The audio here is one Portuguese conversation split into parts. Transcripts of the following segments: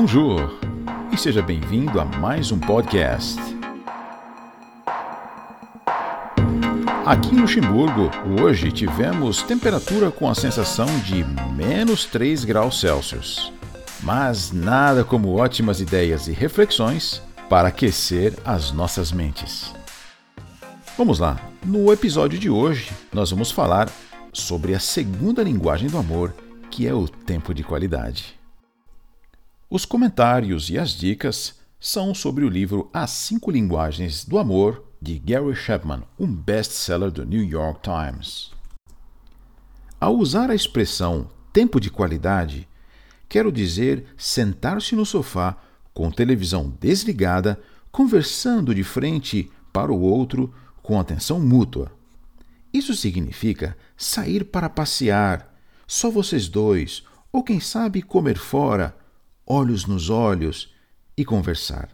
Bonjour e seja bem-vindo a mais um podcast. Aqui em Luxemburgo, hoje tivemos temperatura com a sensação de menos 3 graus Celsius. Mas nada como ótimas ideias e reflexões para aquecer as nossas mentes. Vamos lá, no episódio de hoje nós vamos falar sobre a segunda linguagem do amor, que é o tempo de qualidade. Os comentários e as dicas são sobre o livro As Cinco Linguagens do Amor, de Gary Chapman, um best-seller do New York Times. Ao usar a expressão tempo de qualidade, quero dizer sentar-se no sofá com televisão desligada, conversando de frente para o outro com atenção mútua. Isso significa sair para passear, só vocês dois, ou quem sabe comer fora olhos nos olhos e conversar.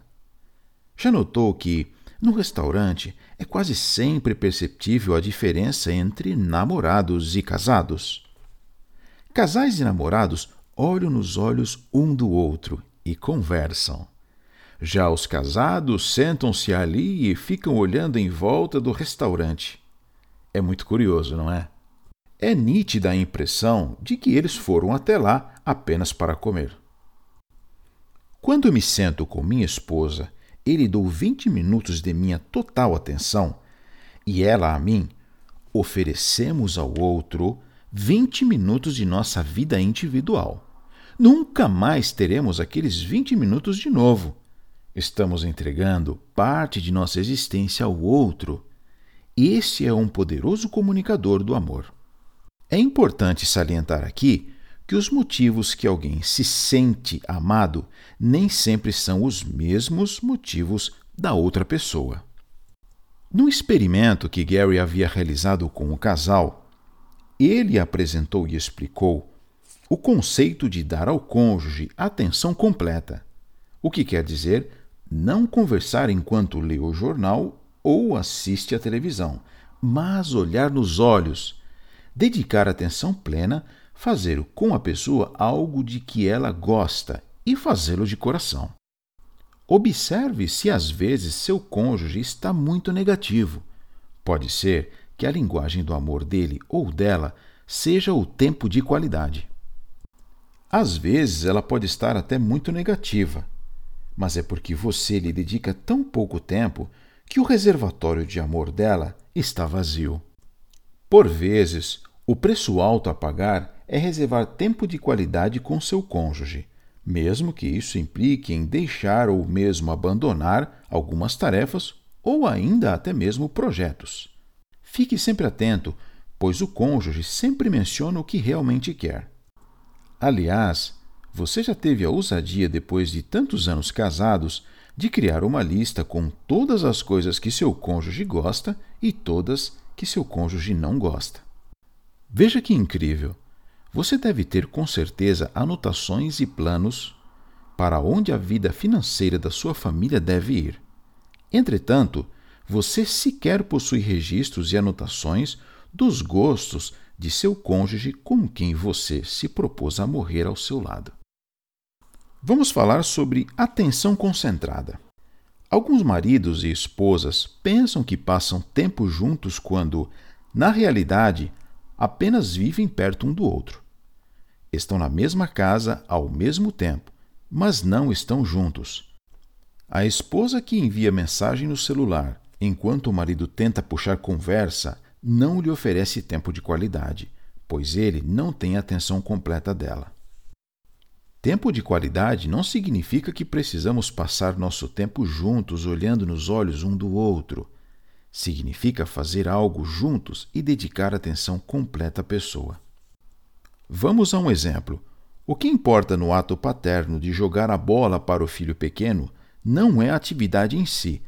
Já notou que, no restaurante, é quase sempre perceptível a diferença entre namorados e casados? Casais e namorados olham nos olhos um do outro e conversam. Já os casados sentam-se ali e ficam olhando em volta do restaurante. É muito curioso, não é? É nítida a impressão de que eles foram até lá apenas para comer. Quando me sento com minha esposa e lhe dou 20 minutos de minha total atenção, e ela a mim, oferecemos ao outro 20 minutos de nossa vida individual. Nunca mais teremos aqueles 20 minutos de novo. Estamos entregando parte de nossa existência ao outro. Esse é um poderoso comunicador do amor. É importante salientar aqui que os motivos que alguém se sente amado nem sempre são os mesmos motivos da outra pessoa. No experimento que Gary havia realizado com o casal, ele apresentou e explicou o conceito de dar ao cônjuge atenção completa, o que quer dizer não conversar enquanto lê o jornal ou assiste à televisão, mas olhar nos olhos, dedicar atenção plena fazer com a pessoa algo de que ela gosta e fazê-lo de coração. Observe se às vezes seu cônjuge está muito negativo. Pode ser que a linguagem do amor dele ou dela seja o tempo de qualidade. Às vezes ela pode estar até muito negativa, mas é porque você lhe dedica tão pouco tempo que o reservatório de amor dela está vazio. Por vezes, o preço alto a pagar é reservar tempo de qualidade com seu cônjuge, mesmo que isso implique em deixar ou mesmo abandonar algumas tarefas ou ainda até mesmo projetos. Fique sempre atento, pois o cônjuge sempre menciona o que realmente quer. Aliás, você já teve a ousadia, depois de tantos anos casados, de criar uma lista com todas as coisas que seu cônjuge gosta e todas que seu cônjuge não gosta. Veja que incrível! Você deve ter com certeza anotações e planos para onde a vida financeira da sua família deve ir. Entretanto, você sequer possui registros e anotações dos gostos de seu cônjuge com quem você se propôs a morrer ao seu lado. Vamos falar sobre atenção concentrada. Alguns maridos e esposas pensam que passam tempo juntos quando, na realidade, apenas vivem perto um do outro estão na mesma casa ao mesmo tempo, mas não estão juntos. A esposa que envia mensagem no celular enquanto o marido tenta puxar conversa não lhe oferece tempo de qualidade, pois ele não tem atenção completa dela. Tempo de qualidade não significa que precisamos passar nosso tempo juntos olhando nos olhos um do outro. Significa fazer algo juntos e dedicar atenção completa à pessoa. Vamos a um exemplo. O que importa no ato paterno de jogar a bola para o filho pequeno não é a atividade em si,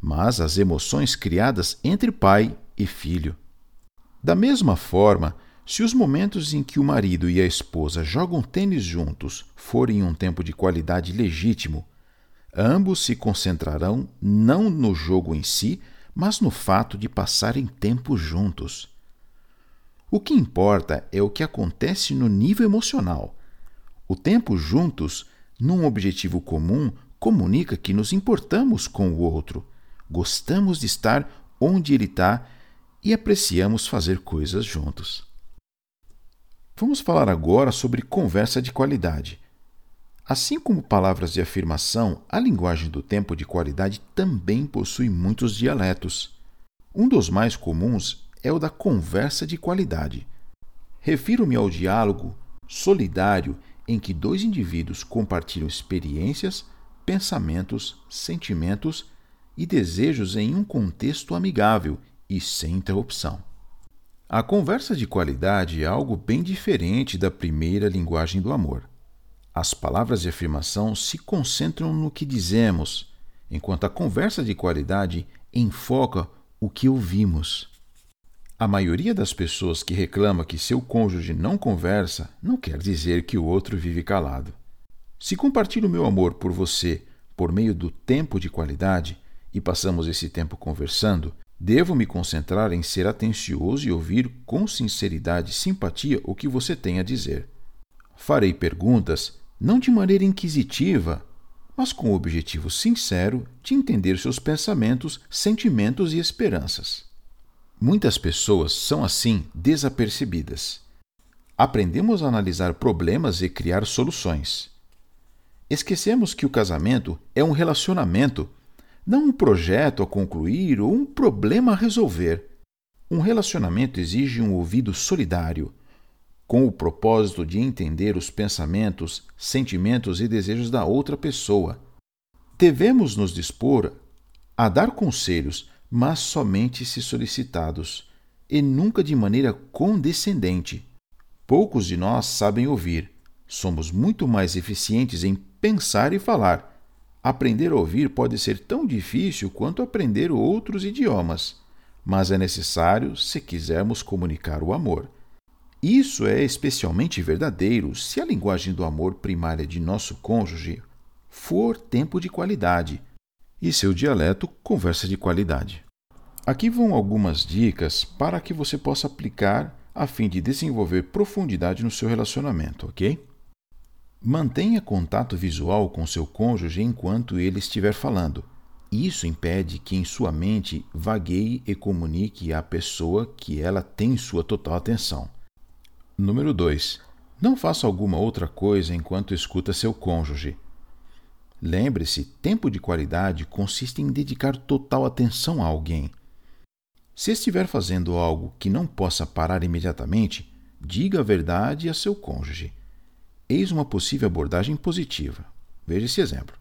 mas as emoções criadas entre pai e filho. Da mesma forma, se os momentos em que o marido e a esposa jogam tênis juntos forem um tempo de qualidade legítimo, ambos se concentrarão não no jogo em si, mas no fato de passarem tempo juntos. O que importa é o que acontece no nível emocional. O tempo juntos num objetivo comum, comunica que nos importamos com o outro, gostamos de estar onde ele está e apreciamos fazer coisas juntos. Vamos falar agora sobre conversa de qualidade. Assim como palavras de afirmação, a linguagem do tempo de qualidade também possui muitos dialetos. Um dos mais comuns é o da conversa de qualidade. Refiro-me ao diálogo solidário em que dois indivíduos compartilham experiências, pensamentos, sentimentos e desejos em um contexto amigável e sem interrupção. A conversa de qualidade é algo bem diferente da primeira linguagem do amor. As palavras de afirmação se concentram no que dizemos, enquanto a conversa de qualidade enfoca o que ouvimos. A maioria das pessoas que reclama que seu cônjuge não conversa não quer dizer que o outro vive calado. Se compartilho meu amor por você por meio do tempo de qualidade e passamos esse tempo conversando, devo me concentrar em ser atencioso e ouvir com sinceridade e simpatia o que você tem a dizer. Farei perguntas não de maneira inquisitiva, mas com o objetivo sincero de entender seus pensamentos, sentimentos e esperanças. Muitas pessoas são assim desapercebidas. Aprendemos a analisar problemas e criar soluções. Esquecemos que o casamento é um relacionamento, não um projeto a concluir ou um problema a resolver. Um relacionamento exige um ouvido solidário, com o propósito de entender os pensamentos, sentimentos e desejos da outra pessoa. Devemos nos dispor a dar conselhos mas somente se solicitados, e nunca de maneira condescendente. Poucos de nós sabem ouvir. Somos muito mais eficientes em pensar e falar. Aprender a ouvir pode ser tão difícil quanto aprender outros idiomas, mas é necessário se quisermos comunicar o amor. Isso é especialmente verdadeiro se a linguagem do amor primária de nosso cônjuge for tempo de qualidade e seu dialeto conversa de qualidade. Aqui vão algumas dicas para que você possa aplicar a fim de desenvolver profundidade no seu relacionamento, ok? Mantenha contato visual com seu cônjuge enquanto ele estiver falando. Isso impede que em sua mente vagueie e comunique à pessoa que ela tem sua total atenção. Número 2. Não faça alguma outra coisa enquanto escuta seu cônjuge. Lembre-se, tempo de qualidade consiste em dedicar total atenção a alguém. Se estiver fazendo algo que não possa parar imediatamente, diga a verdade a seu cônjuge. Eis uma possível abordagem positiva. Veja esse exemplo.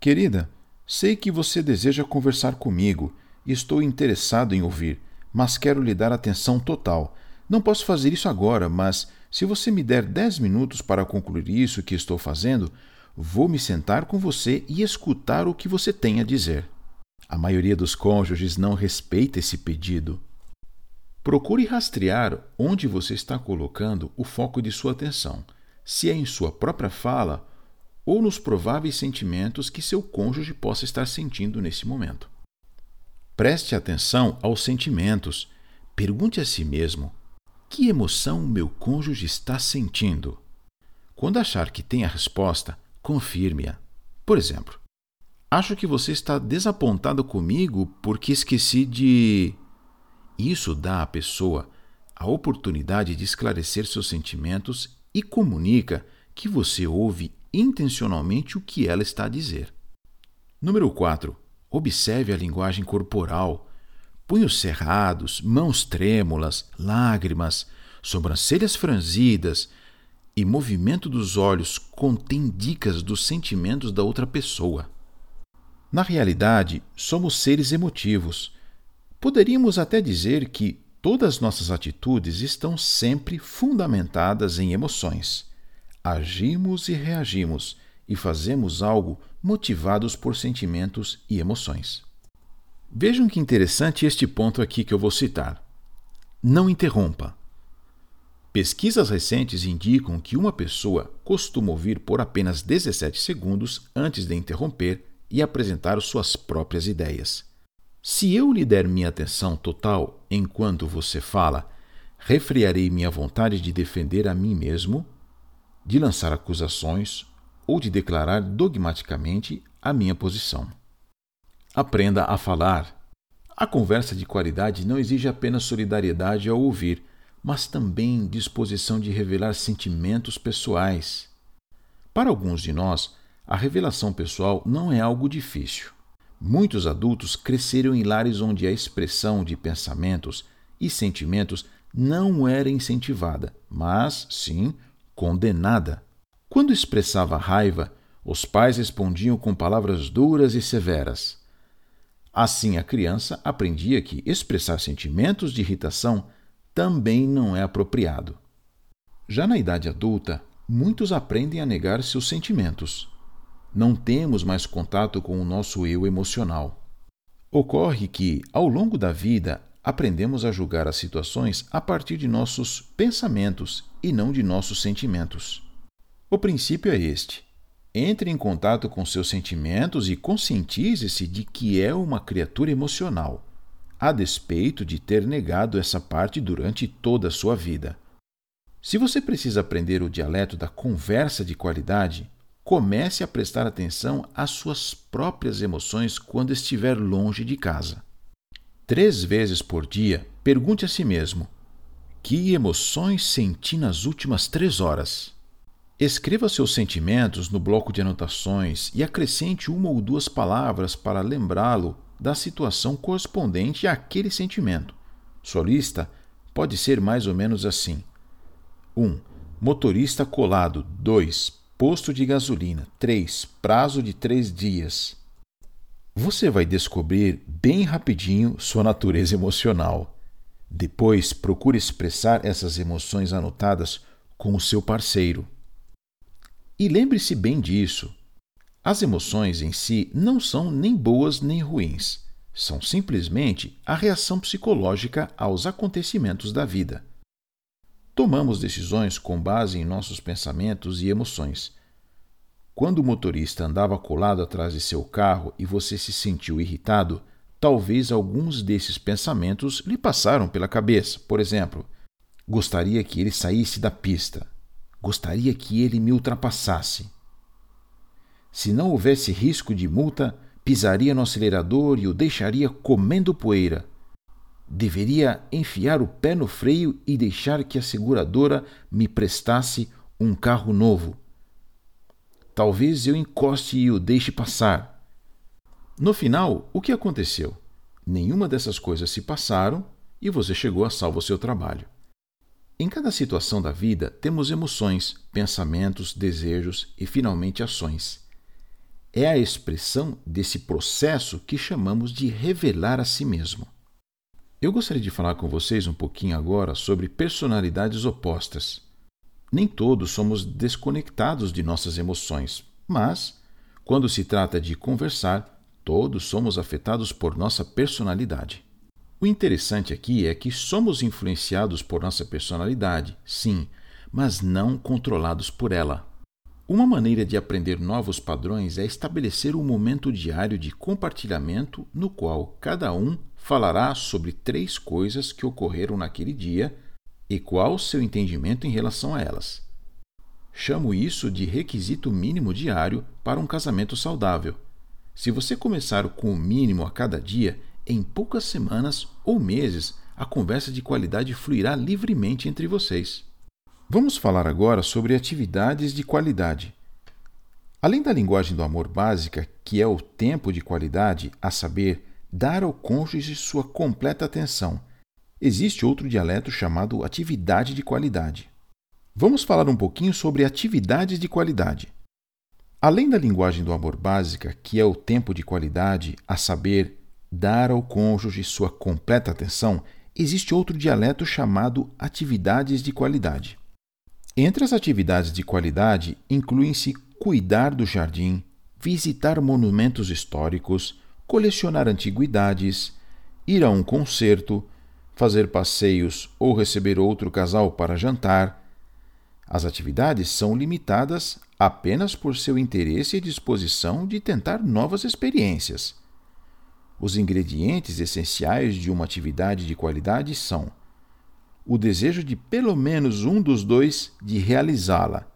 Querida, sei que você deseja conversar comigo e estou interessado em ouvir, mas quero lhe dar atenção total. Não posso fazer isso agora, mas se você me der dez minutos para concluir isso que estou fazendo, vou me sentar com você e escutar o que você tem a dizer. A maioria dos cônjuges não respeita esse pedido. Procure rastrear onde você está colocando o foco de sua atenção, se é em sua própria fala ou nos prováveis sentimentos que seu cônjuge possa estar sentindo nesse momento. Preste atenção aos sentimentos. Pergunte a si mesmo: que emoção meu cônjuge está sentindo? Quando achar que tem a resposta, confirme-a. Por exemplo, Acho que você está desapontado comigo porque esqueci de. Isso dá à pessoa a oportunidade de esclarecer seus sentimentos e comunica que você ouve intencionalmente o que ela está a dizer. Número 4. Observe a linguagem corporal. Punhos cerrados, mãos trêmulas, lágrimas, sobrancelhas franzidas e movimento dos olhos contém dicas dos sentimentos da outra pessoa. Na realidade, somos seres emotivos. Poderíamos até dizer que todas nossas atitudes estão sempre fundamentadas em emoções. Agimos e reagimos e fazemos algo motivados por sentimentos e emoções. Vejam que interessante este ponto aqui que eu vou citar. Não interrompa. Pesquisas recentes indicam que uma pessoa costuma ouvir por apenas 17 segundos antes de interromper e apresentar suas próprias ideias. Se eu lhe der minha atenção total enquanto você fala, refriarei minha vontade de defender a mim mesmo, de lançar acusações ou de declarar dogmaticamente a minha posição. Aprenda a falar. A conversa de qualidade não exige apenas solidariedade ao ouvir, mas também disposição de revelar sentimentos pessoais. Para alguns de nós, a revelação pessoal não é algo difícil. Muitos adultos cresceram em lares onde a expressão de pensamentos e sentimentos não era incentivada, mas sim condenada. Quando expressava raiva, os pais respondiam com palavras duras e severas. Assim, a criança aprendia que expressar sentimentos de irritação também não é apropriado. Já na idade adulta, muitos aprendem a negar seus sentimentos. Não temos mais contato com o nosso eu emocional. Ocorre que, ao longo da vida, aprendemos a julgar as situações a partir de nossos pensamentos e não de nossos sentimentos. O princípio é este: entre em contato com seus sentimentos e conscientize-se de que é uma criatura emocional, a despeito de ter negado essa parte durante toda a sua vida. Se você precisa aprender o dialeto da conversa de qualidade, comece a prestar atenção às suas próprias emoções quando estiver longe de casa. Três vezes por dia, pergunte a si mesmo: Que emoções senti nas últimas três horas? Escreva seus sentimentos no bloco de anotações e acrescente uma ou duas palavras para lembrá-lo da situação correspondente àquele sentimento. Sua lista pode ser mais ou menos assim: 1. Um, motorista colado. 2. Posto de gasolina. 3. Prazo de três dias você vai descobrir bem rapidinho sua natureza emocional. Depois, procure expressar essas emoções anotadas com o seu parceiro. E lembre-se bem disso: as emoções em si não são nem boas nem ruins, são simplesmente a reação psicológica aos acontecimentos da vida. Tomamos decisões com base em nossos pensamentos e emoções quando o motorista andava colado atrás de seu carro e você se sentiu irritado, talvez alguns desses pensamentos lhe passaram pela cabeça. Por exemplo, gostaria que ele saísse da pista. Gostaria que ele me ultrapassasse. Se não houvesse risco de multa, pisaria no acelerador e o deixaria comendo poeira. Deveria enfiar o pé no freio e deixar que a seguradora me prestasse um carro novo. Talvez eu encoste e o deixe passar. No final, o que aconteceu? Nenhuma dessas coisas se passaram e você chegou a salvo ao seu trabalho. Em cada situação da vida temos emoções, pensamentos, desejos e finalmente ações. É a expressão desse processo que chamamos de revelar a si mesmo. Eu gostaria de falar com vocês um pouquinho agora sobre personalidades opostas. Nem todos somos desconectados de nossas emoções, mas, quando se trata de conversar, todos somos afetados por nossa personalidade. O interessante aqui é que somos influenciados por nossa personalidade, sim, mas não controlados por ela. Uma maneira de aprender novos padrões é estabelecer um momento diário de compartilhamento no qual cada um falará sobre três coisas que ocorreram naquele dia e qual seu entendimento em relação a elas. Chamo isso de requisito mínimo diário para um casamento saudável. Se você começar com o mínimo a cada dia, em poucas semanas ou meses, a conversa de qualidade fluirá livremente entre vocês. Vamos falar agora sobre atividades de qualidade. Além da linguagem do amor básica, que é o tempo de qualidade, a saber, dar ao cônjuge sua completa atenção, existe outro dialeto chamado atividade de qualidade. Vamos falar um pouquinho sobre atividades de qualidade. Além da linguagem do amor básica, que é o tempo de qualidade, a saber, dar ao cônjuge sua completa atenção, existe outro dialeto chamado atividades de qualidade. Entre as atividades de qualidade incluem-se cuidar do jardim, visitar monumentos históricos, colecionar antiguidades, ir a um concerto, fazer passeios ou receber outro casal para jantar. As atividades são limitadas apenas por seu interesse e disposição de tentar novas experiências. Os ingredientes essenciais de uma atividade de qualidade são o desejo de pelo menos um dos dois de realizá-la.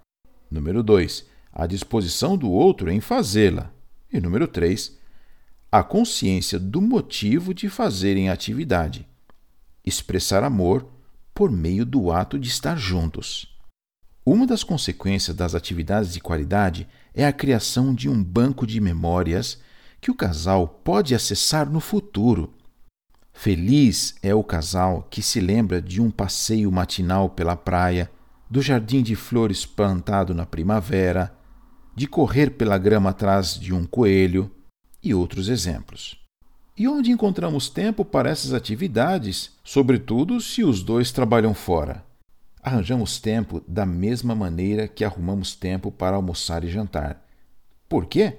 Número 2. a disposição do outro em fazê-la. E número 3, a consciência do motivo de fazerem a atividade. Expressar amor por meio do ato de estar juntos. Uma das consequências das atividades de qualidade é a criação de um banco de memórias que o casal pode acessar no futuro. Feliz é o casal que se lembra de um passeio matinal pela praia, do jardim de flores plantado na primavera, de correr pela grama atrás de um coelho e outros exemplos. E onde encontramos tempo para essas atividades, sobretudo se os dois trabalham fora? Arranjamos tempo da mesma maneira que arrumamos tempo para almoçar e jantar. Por quê?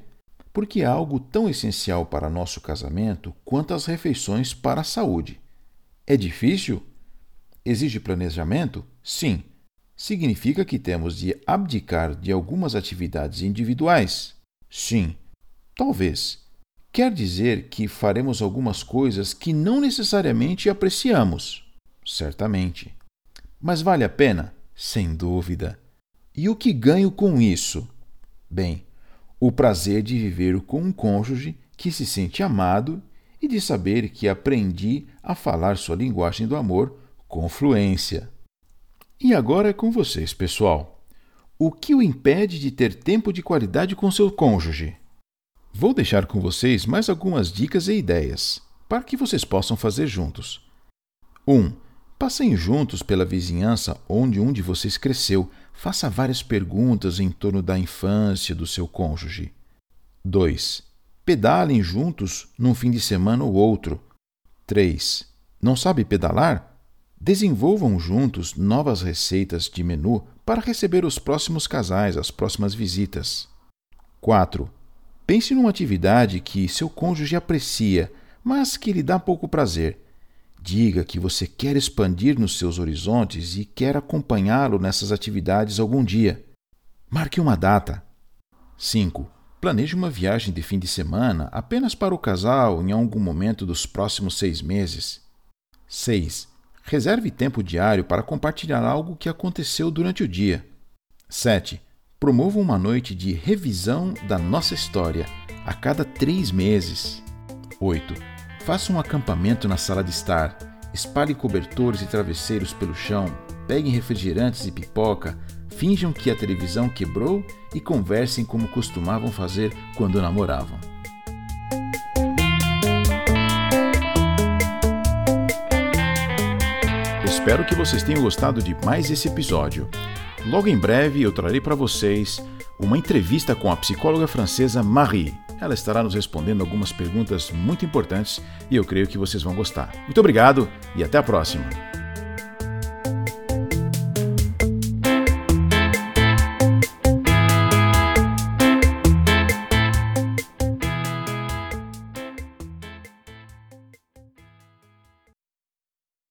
Porque é algo tão essencial para nosso casamento quanto as refeições para a saúde. É difícil? Exige planejamento? Sim. Significa que temos de abdicar de algumas atividades individuais? Sim. Talvez. Quer dizer que faremos algumas coisas que não necessariamente apreciamos? Certamente. Mas vale a pena? Sem dúvida. E o que ganho com isso? Bem, o prazer de viver com um cônjuge que se sente amado e de saber que aprendi a falar sua linguagem do amor com fluência. E agora é com vocês, pessoal. O que o impede de ter tempo de qualidade com seu cônjuge? Vou deixar com vocês mais algumas dicas e ideias para que vocês possam fazer juntos. 1. Um, Passem juntos pela vizinhança onde um de vocês cresceu. Faça várias perguntas em torno da infância do seu cônjuge. 2. Pedalem juntos num fim de semana ou outro. 3. Não sabe pedalar? Desenvolvam juntos novas receitas de menu para receber os próximos casais, as próximas visitas. 4. Pense numa atividade que seu cônjuge aprecia, mas que lhe dá pouco prazer. Diga que você quer expandir nos seus horizontes e quer acompanhá-lo nessas atividades algum dia. Marque uma data. 5. Planeje uma viagem de fim de semana apenas para o casal em algum momento dos próximos seis meses. 6. Reserve tempo diário para compartilhar algo que aconteceu durante o dia. 7. Promova uma noite de revisão da nossa história a cada três meses. 8 Faça um acampamento na sala de estar. Espalhe cobertores e travesseiros pelo chão. Peguem refrigerantes e pipoca. Finjam que a televisão quebrou e conversem como costumavam fazer quando namoravam. Espero que vocês tenham gostado de mais esse episódio. Logo em breve eu trarei para vocês uma entrevista com a psicóloga francesa Marie. Ela estará nos respondendo algumas perguntas muito importantes e eu creio que vocês vão gostar. Muito obrigado e até a próxima!